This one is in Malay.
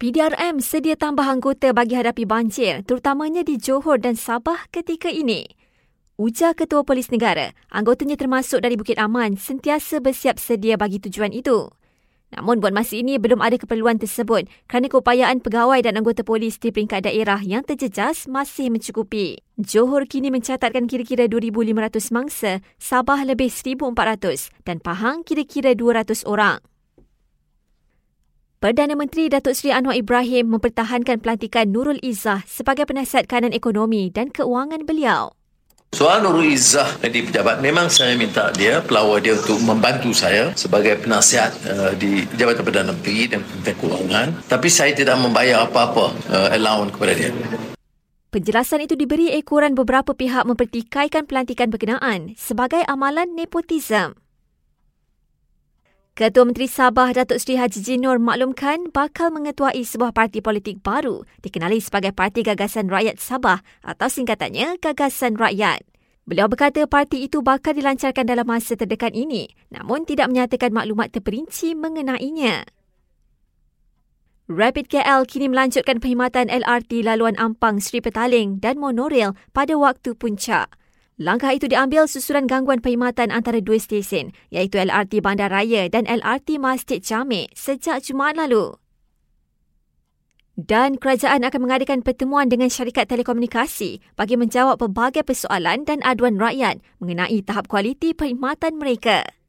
PDRM sedia tambah anggota bagi hadapi banjir, terutamanya di Johor dan Sabah ketika ini. Ujar Ketua Polis Negara, anggotanya termasuk dari Bukit Aman sentiasa bersiap sedia bagi tujuan itu. Namun buat masa ini belum ada keperluan tersebut kerana keupayaan pegawai dan anggota polis di peringkat daerah yang terjejas masih mencukupi. Johor kini mencatatkan kira-kira 2,500 mangsa, Sabah lebih 1,400 dan Pahang kira-kira 200 orang. Perdana Menteri Datuk Seri Anwar Ibrahim mempertahankan pelantikan Nurul Izzah sebagai penasihat kanan ekonomi dan keuangan beliau. Soal Nurul Izzah di pejabat, memang saya minta dia, pelawar dia untuk membantu saya sebagai penasihat uh, di Jabatan Perdana Menteri dan Kementerian Keuangan. Tapi saya tidak membayar apa-apa uh, allowance kepada dia. Penjelasan itu diberi ekoran beberapa pihak mempertikaikan pelantikan berkenaan sebagai amalan nepotisme. Ketua Menteri Sabah Datuk Seri Haji Jinur maklumkan bakal mengetuai sebuah parti politik baru dikenali sebagai Parti Gagasan Rakyat Sabah atau singkatannya Gagasan Rakyat. Beliau berkata parti itu bakal dilancarkan dalam masa terdekat ini namun tidak menyatakan maklumat terperinci mengenainya. Rapid KL kini melanjutkan perkhidmatan LRT laluan Ampang Sri Petaling dan monorail pada waktu puncak. Langkah itu diambil susulan gangguan perkhidmatan antara dua stesen iaitu LRT Bandar Raya dan LRT Masjid Jamek sejak Jumaat lalu. Dan kerajaan akan mengadakan pertemuan dengan syarikat telekomunikasi bagi menjawab pelbagai persoalan dan aduan rakyat mengenai tahap kualiti perkhidmatan mereka.